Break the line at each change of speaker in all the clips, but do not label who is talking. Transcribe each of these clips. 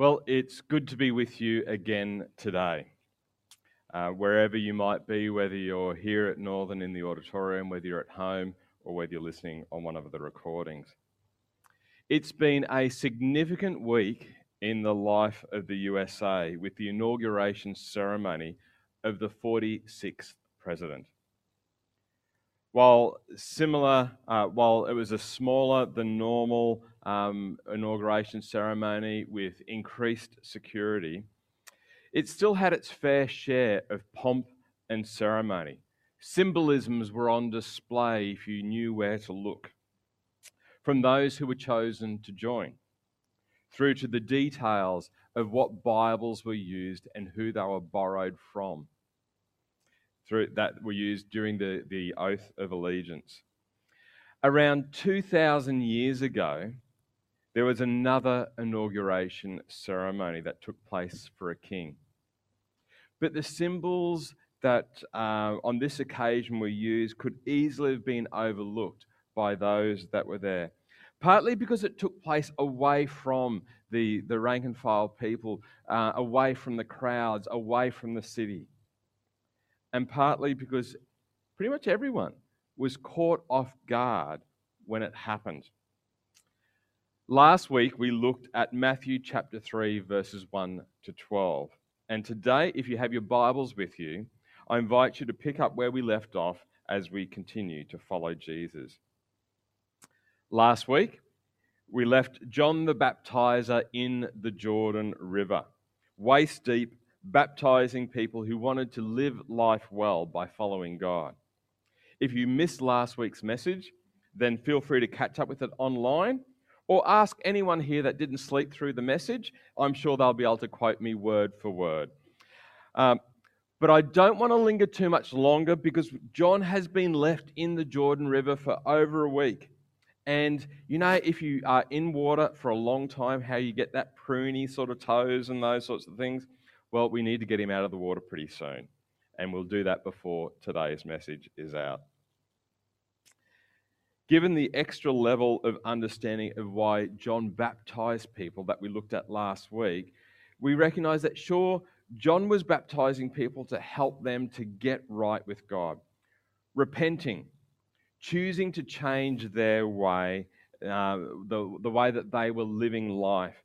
Well, it's good to be with you again today. Uh, wherever you might be, whether you're here at Northern in the auditorium, whether you're at home, or whether you're listening on one of the recordings. It's been a significant week in the life of the USA with the inauguration ceremony of the 46th president. While similar, uh, while it was a smaller than normal um, inauguration ceremony with increased security, it still had its fair share of pomp and ceremony. Symbolisms were on display if you knew where to look. From those who were chosen to join, through to the details of what Bibles were used and who they were borrowed from, through that were used during the, the oath of allegiance. Around 2,000 years ago, there was another inauguration ceremony that took place for a king. But the symbols that uh, on this occasion were used could easily have been overlooked by those that were there. Partly because it took place away from the, the rank and file people, uh, away from the crowds, away from the city. And partly because pretty much everyone was caught off guard when it happened. Last week, we looked at Matthew chapter 3, verses 1 to 12. And today, if you have your Bibles with you, I invite you to pick up where we left off as we continue to follow Jesus. Last week, we left John the Baptizer in the Jordan River, waist deep, baptizing people who wanted to live life well by following God. If you missed last week's message, then feel free to catch up with it online or ask anyone here that didn't sleep through the message. I'm sure they'll be able to quote me word for word. Um, but I don't want to linger too much longer because John has been left in the Jordan River for over a week. And you know, if you are in water for a long time, how you get that pruny sort of toes and those sorts of things? Well, we need to get him out of the water pretty soon. And we'll do that before today's message is out. Given the extra level of understanding of why John baptized people that we looked at last week, we recognize that sure, John was baptizing people to help them to get right with God, repenting, choosing to change their way, uh, the, the way that they were living life,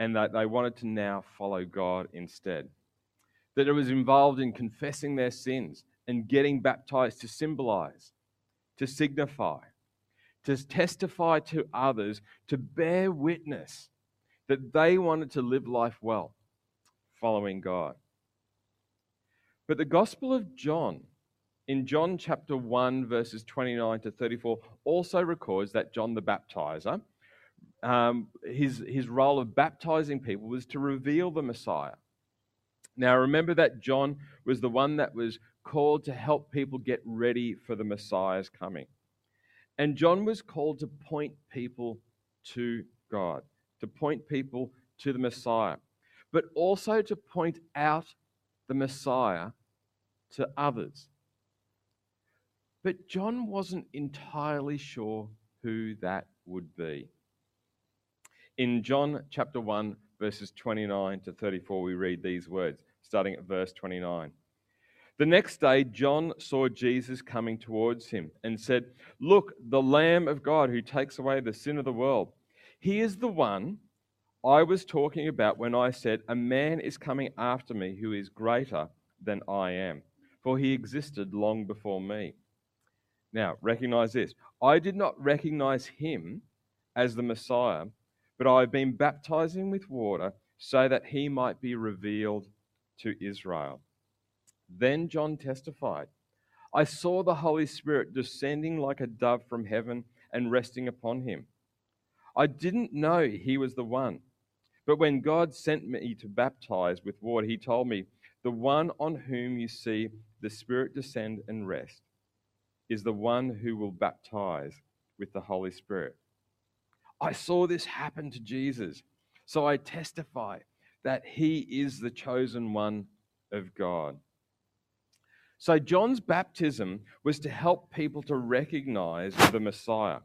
and that they wanted to now follow God instead. That it was involved in confessing their sins and getting baptized to symbolize, to signify, to testify to others, to bear witness that they wanted to live life well, following God. But the Gospel of John, in John chapter 1, verses 29 to 34, also records that John the Baptizer, um, his, his role of baptizing people was to reveal the Messiah. Now, remember that John was the one that was called to help people get ready for the Messiah's coming. And John was called to point people to God, to point people to the Messiah, but also to point out the Messiah to others. But John wasn't entirely sure who that would be. In John chapter 1, verses 29 to 34, we read these words, starting at verse 29. The next day, John saw Jesus coming towards him and said, Look, the Lamb of God who takes away the sin of the world. He is the one I was talking about when I said, A man is coming after me who is greater than I am, for he existed long before me. Now, recognize this. I did not recognize him as the Messiah, but I have been baptizing with water so that he might be revealed to Israel. Then John testified I saw the Holy Spirit descending like a dove from heaven and resting upon him. I didn't know he was the one. But when God sent me to baptize with water, he told me, The one on whom you see the Spirit descend and rest is the one who will baptize with the Holy Spirit. I saw this happen to Jesus, so I testify that he is the chosen one of God. So, John's baptism was to help people to recognize the Messiah,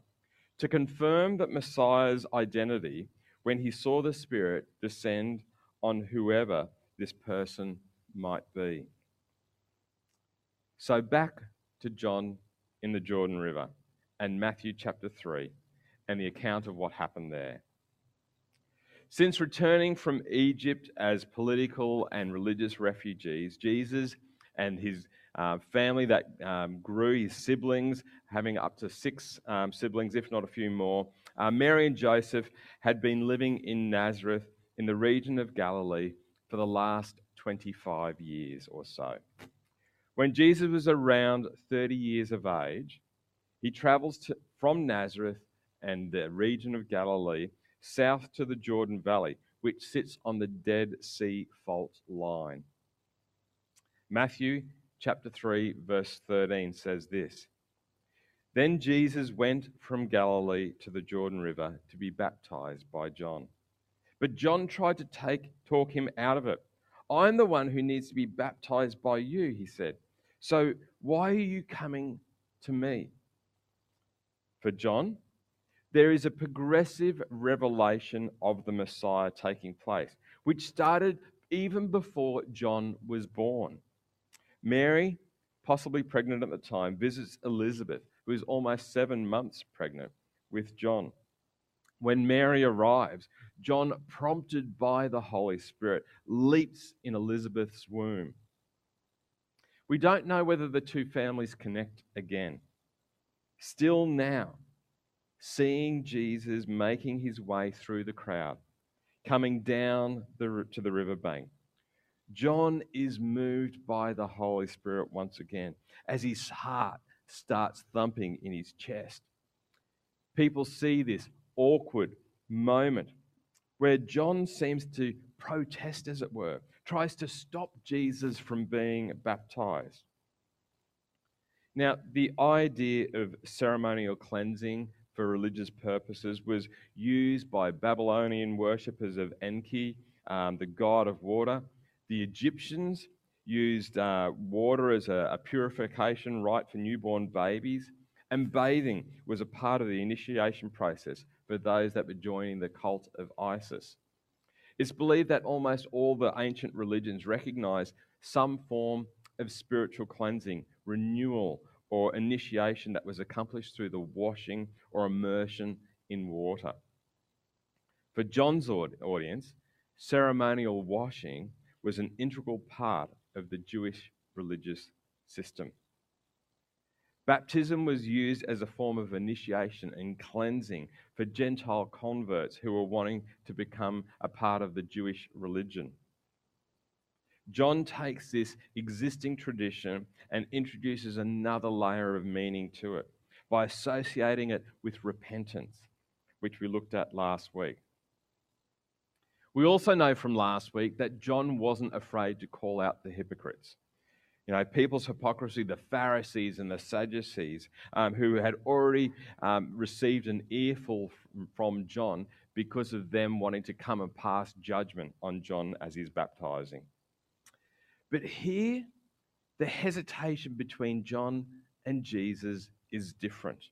to confirm that Messiah's identity when he saw the Spirit descend on whoever this person might be. So back to John in the Jordan River and Matthew chapter 3 and the account of what happened there. Since returning from Egypt as political and religious refugees, Jesus and his uh, family that um, grew, his siblings, having up to six um, siblings, if not a few more, uh, Mary and Joseph had been living in Nazareth in the region of Galilee for the last 25 years or so. When Jesus was around 30 years of age, he travels to, from Nazareth and the region of Galilee south to the Jordan Valley, which sits on the Dead Sea fault line. Matthew chapter 3, verse 13 says this Then Jesus went from Galilee to the Jordan River to be baptized by John. But John tried to take, talk him out of it. I'm the one who needs to be baptized by you, he said. So why are you coming to me? For John, there is a progressive revelation of the Messiah taking place, which started even before John was born. Mary, possibly pregnant at the time, visits Elizabeth, who is almost seven months pregnant with John. When Mary arrives, John, prompted by the Holy Spirit, leaps in Elizabeth's womb. We don't know whether the two families connect again. Still now, seeing Jesus making his way through the crowd, coming down the, to the riverbank, John is moved by the Holy Spirit once again as his heart starts thumping in his chest. People see this awkward moment where John seems to protest, as it were, tries to stop Jesus from being baptized. Now, the idea of ceremonial cleansing for religious purposes was used by Babylonian worshippers of Enki, um, the god of water. The Egyptians used uh, water as a, a purification rite for newborn babies, and bathing was a part of the initiation process for those that were joining the cult of Isis. It's believed that almost all the ancient religions recognize some form of spiritual cleansing, renewal, or initiation that was accomplished through the washing or immersion in water. For John's audience, ceremonial washing was an integral part of the Jewish religious system. Baptism was used as a form of initiation and cleansing for Gentile converts who were wanting to become a part of the Jewish religion. John takes this existing tradition and introduces another layer of meaning to it by associating it with repentance, which we looked at last week. We also know from last week that John wasn't afraid to call out the hypocrites. You know, people's hypocrisy, the Pharisees and the Sadducees, um, who had already um, received an earful from John because of them wanting to come and pass judgment on John as he's baptizing. But here, the hesitation between John and Jesus is different.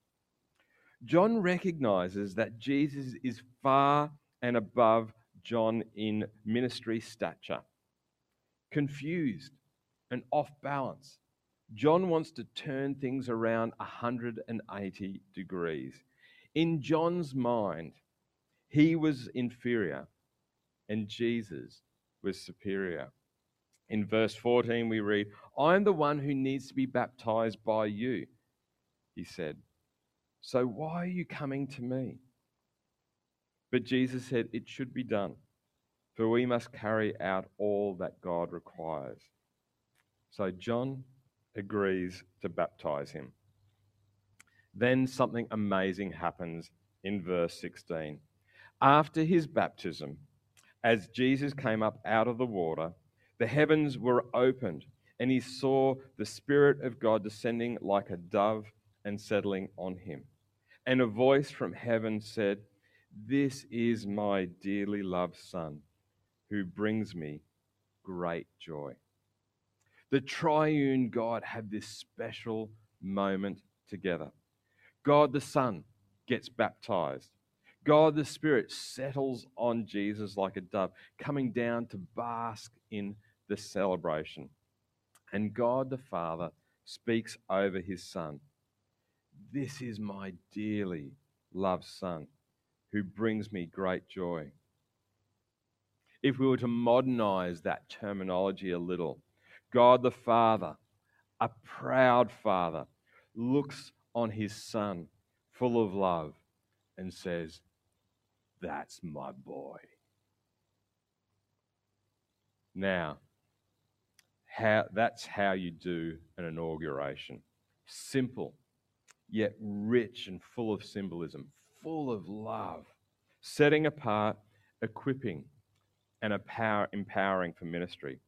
John recognizes that Jesus is far and above John in ministry stature. Confused and off balance, John wants to turn things around 180 degrees. In John's mind, he was inferior and Jesus was superior. In verse 14, we read, I am the one who needs to be baptized by you, he said. So why are you coming to me? But Jesus said, It should be done, for we must carry out all that God requires. So John agrees to baptize him. Then something amazing happens in verse 16. After his baptism, as Jesus came up out of the water, the heavens were opened, and he saw the Spirit of God descending like a dove and settling on him. And a voice from heaven said, This is my dearly loved Son, who brings me great joy. The triune God had this special moment together. God the Son gets baptized. God the Spirit settles on Jesus like a dove, coming down to bask in the celebration. And God the Father speaks over his Son This is my dearly loved Son, who brings me great joy. If we were to modernize that terminology a little, God the Father, a proud Father, looks on his Son full of love and says, That's my boy. Now, how, that's how you do an inauguration. Simple, yet rich and full of symbolism, full of love, setting apart, equipping, and empowering for ministry.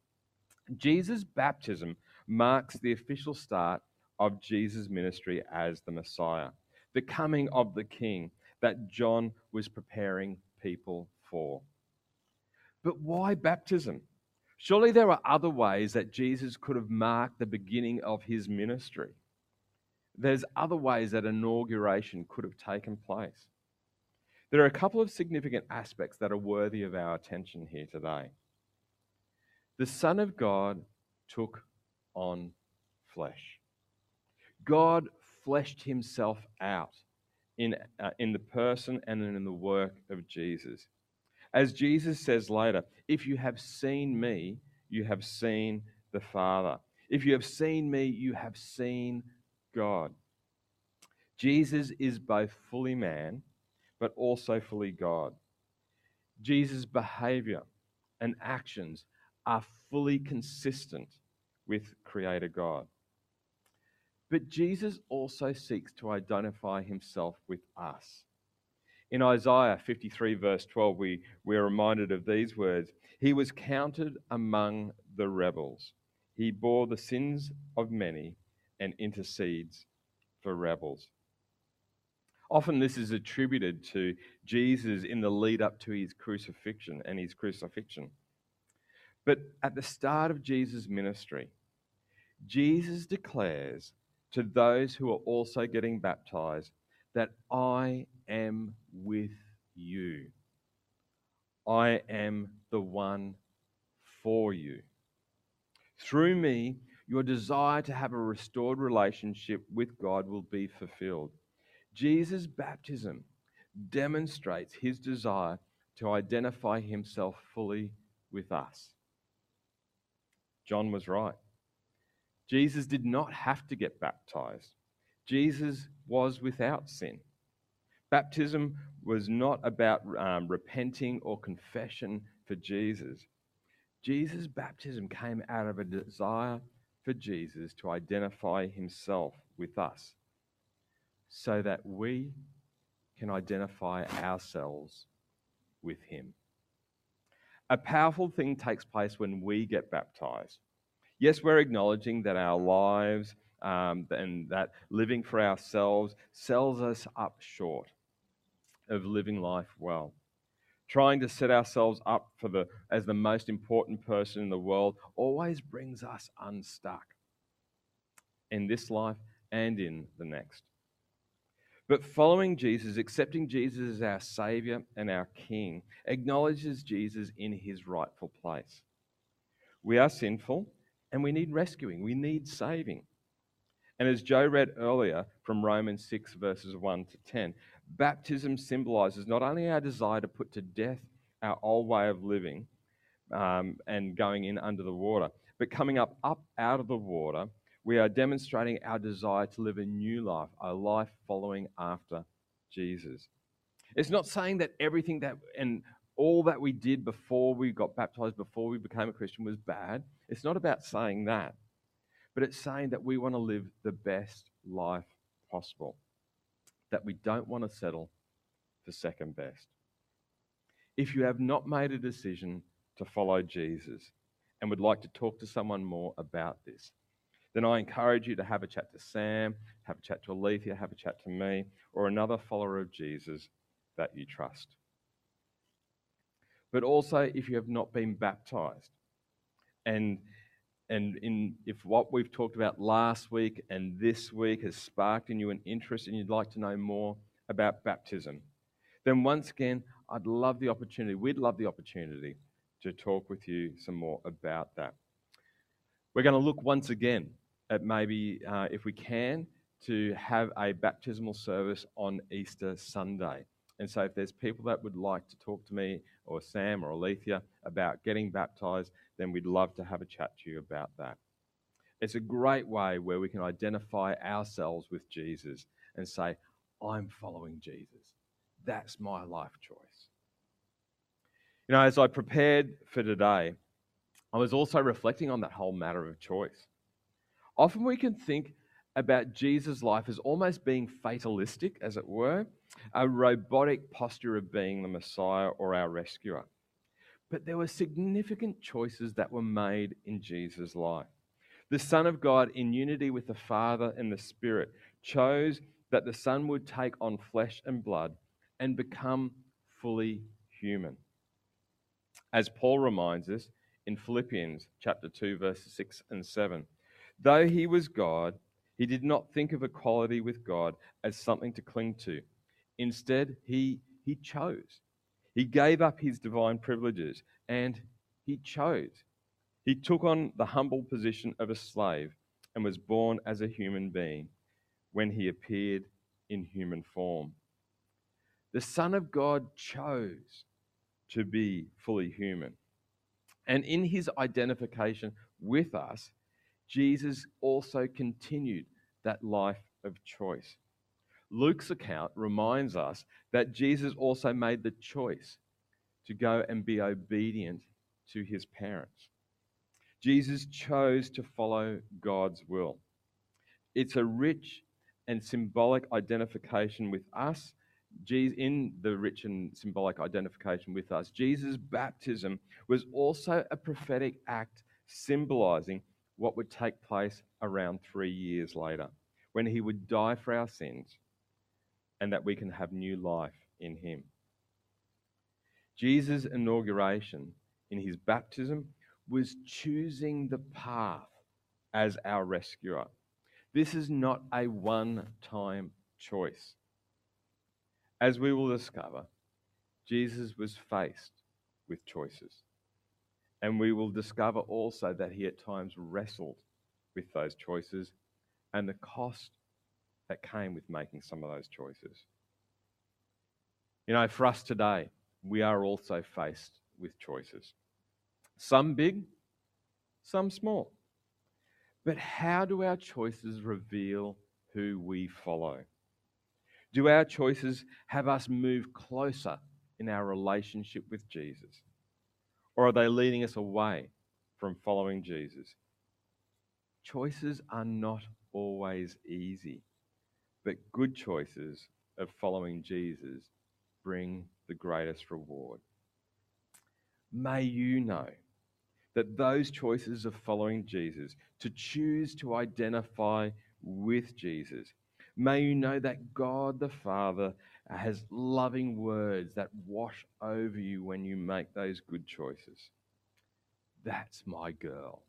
Jesus' baptism marks the official start of Jesus' ministry as the Messiah, the coming of the King that John was preparing people for. But why baptism? Surely there are other ways that Jesus could have marked the beginning of his ministry. There's other ways that inauguration could have taken place. There are a couple of significant aspects that are worthy of our attention here today. The Son of God took on flesh. God fleshed himself out in, uh, in the person and in the work of Jesus. As Jesus says later, if you have seen me, you have seen the Father. If you have seen me, you have seen God. Jesus is both fully man, but also fully God. Jesus' behavior and actions are fully consistent with Creator God. But Jesus also seeks to identify himself with us. In Isaiah 53, verse 12, we, we are reminded of these words He was counted among the rebels. He bore the sins of many and intercedes for rebels. Often this is attributed to Jesus in the lead up to his crucifixion and his crucifixion. But at the start of Jesus' ministry, Jesus declares to those who are also getting baptized that I am with you. I am the one for you. Through me, your desire to have a restored relationship with God will be fulfilled. Jesus' baptism demonstrates his desire to identify himself fully with us. John was right. Jesus did not have to get baptized. Jesus was without sin. Baptism was not about um, repenting or confession for Jesus. Jesus' baptism came out of a desire for Jesus to identify himself with us so that we can identify ourselves with him. A powerful thing takes place when we get baptized. Yes, we're acknowledging that our lives um, and that living for ourselves sells us up short of living life well. Trying to set ourselves up for the, as the most important person in the world always brings us unstuck in this life and in the next. But following Jesus, accepting Jesus as our Savior and our King, acknowledges Jesus in his rightful place. We are sinful and we need rescuing, we need saving. And as Joe read earlier from Romans 6, verses 1 to 10, baptism symbolizes not only our desire to put to death our old way of living um, and going in under the water, but coming up, up out of the water, we are demonstrating our desire to live a new life, a life following after Jesus. It's not saying that everything that and all that we did before we got baptized, before we became a Christian, was bad. It's not about saying that, but it's saying that we want to live the best life possible, that we don't want to settle for second best. If you have not made a decision to follow Jesus and would like to talk to someone more about this, then I encourage you to have a chat to Sam, have a chat to Alethea, have a chat to me, or another follower of Jesus that you trust but also if you have not been baptized. And and in, if what we've talked about last week and this week has sparked in you an interest and you'd like to know more about baptism, then once again, I'd love the opportunity, we'd love the opportunity to talk with you some more about that. We're going to look once again at maybe, uh, if we can, to have a baptismal service on Easter Sunday. And so, if there's people that would like to talk to me or Sam or Alethea about getting baptized, then we'd love to have a chat to you about that. It's a great way where we can identify ourselves with Jesus and say, I'm following Jesus. That's my life choice. You know, as I prepared for today, I was also reflecting on that whole matter of choice. Often we can think about Jesus' life as almost being fatalistic, as it were, a robotic posture of being the Messiah or our rescuer. But there were significant choices that were made in Jesus' life. The Son of God, in unity with the Father and the Spirit, chose that the Son would take on flesh and blood and become fully human. As Paul reminds us in Philippians chapter 2 verses 6 and 7, though he was God, he did not think of equality with God as something to cling to. Instead, he he chose. He gave up his divine privileges and he chose. He took on the humble position of a slave and was born as a human being when he appeared in human form. The Son of God chose to be fully human. And in his identification with us, Jesus also continued that life of choice. Luke's account reminds us that Jesus also made the choice to go and be obedient to his parents. Jesus chose to follow God's will. It's a rich and symbolic identification with us. In the rich and symbolic identification with us, Jesus' baptism was also a prophetic act symbolizing what would take place around three years later, when he would die for our sins and that we can have new life in him. Jesus' inauguration in his baptism was choosing the path as our rescuer. This is not a one time choice. As we will discover, Jesus was faced with choices. And we will discover also that he at times wrestled with those choices and the cost that came with making some of those choices. You know, for us today, we are also faced with choices. Some big, some small. But how do our choices reveal who we follow? Do our choices have us move closer in our relationship with Jesus? Or are they leading us away from following Jesus? Choices are not always easy, but good choices of following Jesus bring the greatest reward. May you know that those choices of following Jesus, to choose to identify with Jesus, may you know that God the Father has loving words that wash over you when you make those good choices. That's my girl.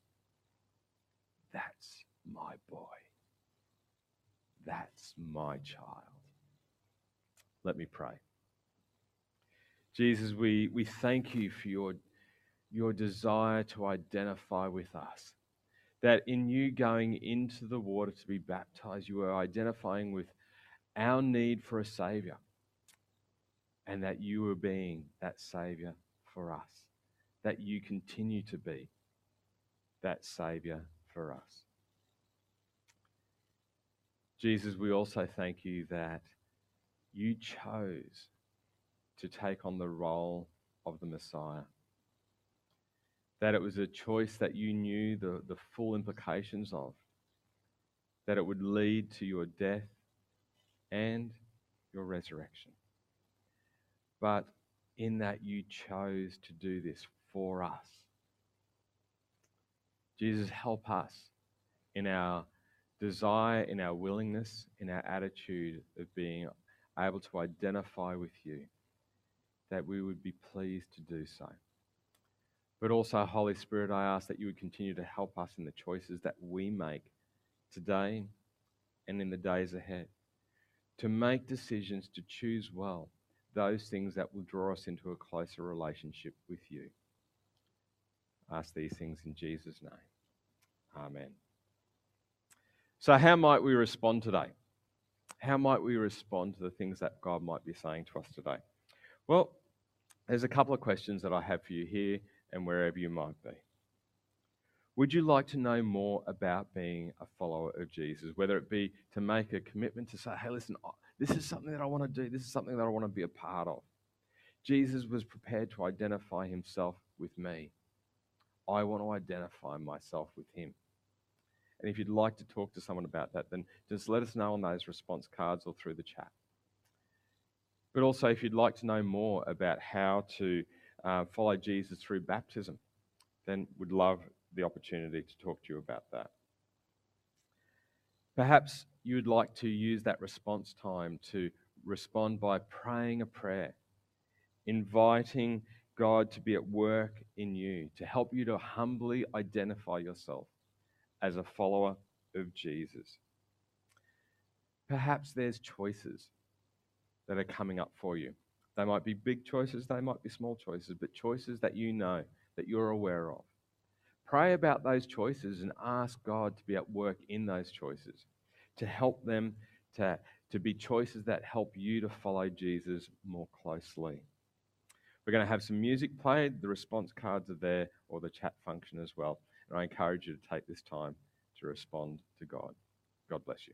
That's my boy. That's my child. Let me pray. Jesus, we, we thank you for your your desire to identify with us. That in you going into the water to be baptized, you are identifying with our need for a Savior. And that you are being that Savior for us. That you continue to be that Savior for us. Jesus, we also thank you that you chose to take on the role of the Messiah that it was a choice that you knew the, the full implications of, that it would lead to your death and your resurrection. But in that you chose to do this for us. Jesus, help us in our desire, in our willingness, in our attitude of being able to identify with you, that we would be pleased to do so. But also, Holy Spirit, I ask that you would continue to help us in the choices that we make today and in the days ahead. To make decisions to choose well, those things that will draw us into a closer relationship with you. ask these things in Jesus' name. Amen. So, how might we respond today? How might we respond to the things that God might be saying to us today? Well, there's a couple of questions that I have for you here and wherever you might be. Would you like to know more about being a follower of Jesus? Whether it be to make a commitment to say, hey, listen, this is something that I want to do, this is something that I want to be a part of. Jesus was prepared to identify himself with me. I want to identify myself with him. And if you'd like to talk to someone about that, then just let us know on those response cards or through the chat. But also, if you'd like to know more about how to uh, follow Jesus through baptism, then we'd love the opportunity to talk to you about that. Perhaps you would like to use that response time to respond by praying a prayer, inviting God to be at work in you, to help you to humbly identify yourself as a follower of Jesus. Perhaps there's choices that are coming up for you. They might be big choices, they might be small choices, but choices that you know, that you're aware of. Pray about those choices and ask God to be at work in those choices, to help them to, to be choices that help you to follow Jesus more closely. We're going to have some music played. The response cards are there, or the chat function as well. And I encourage you to take this time to respond to God. God bless you.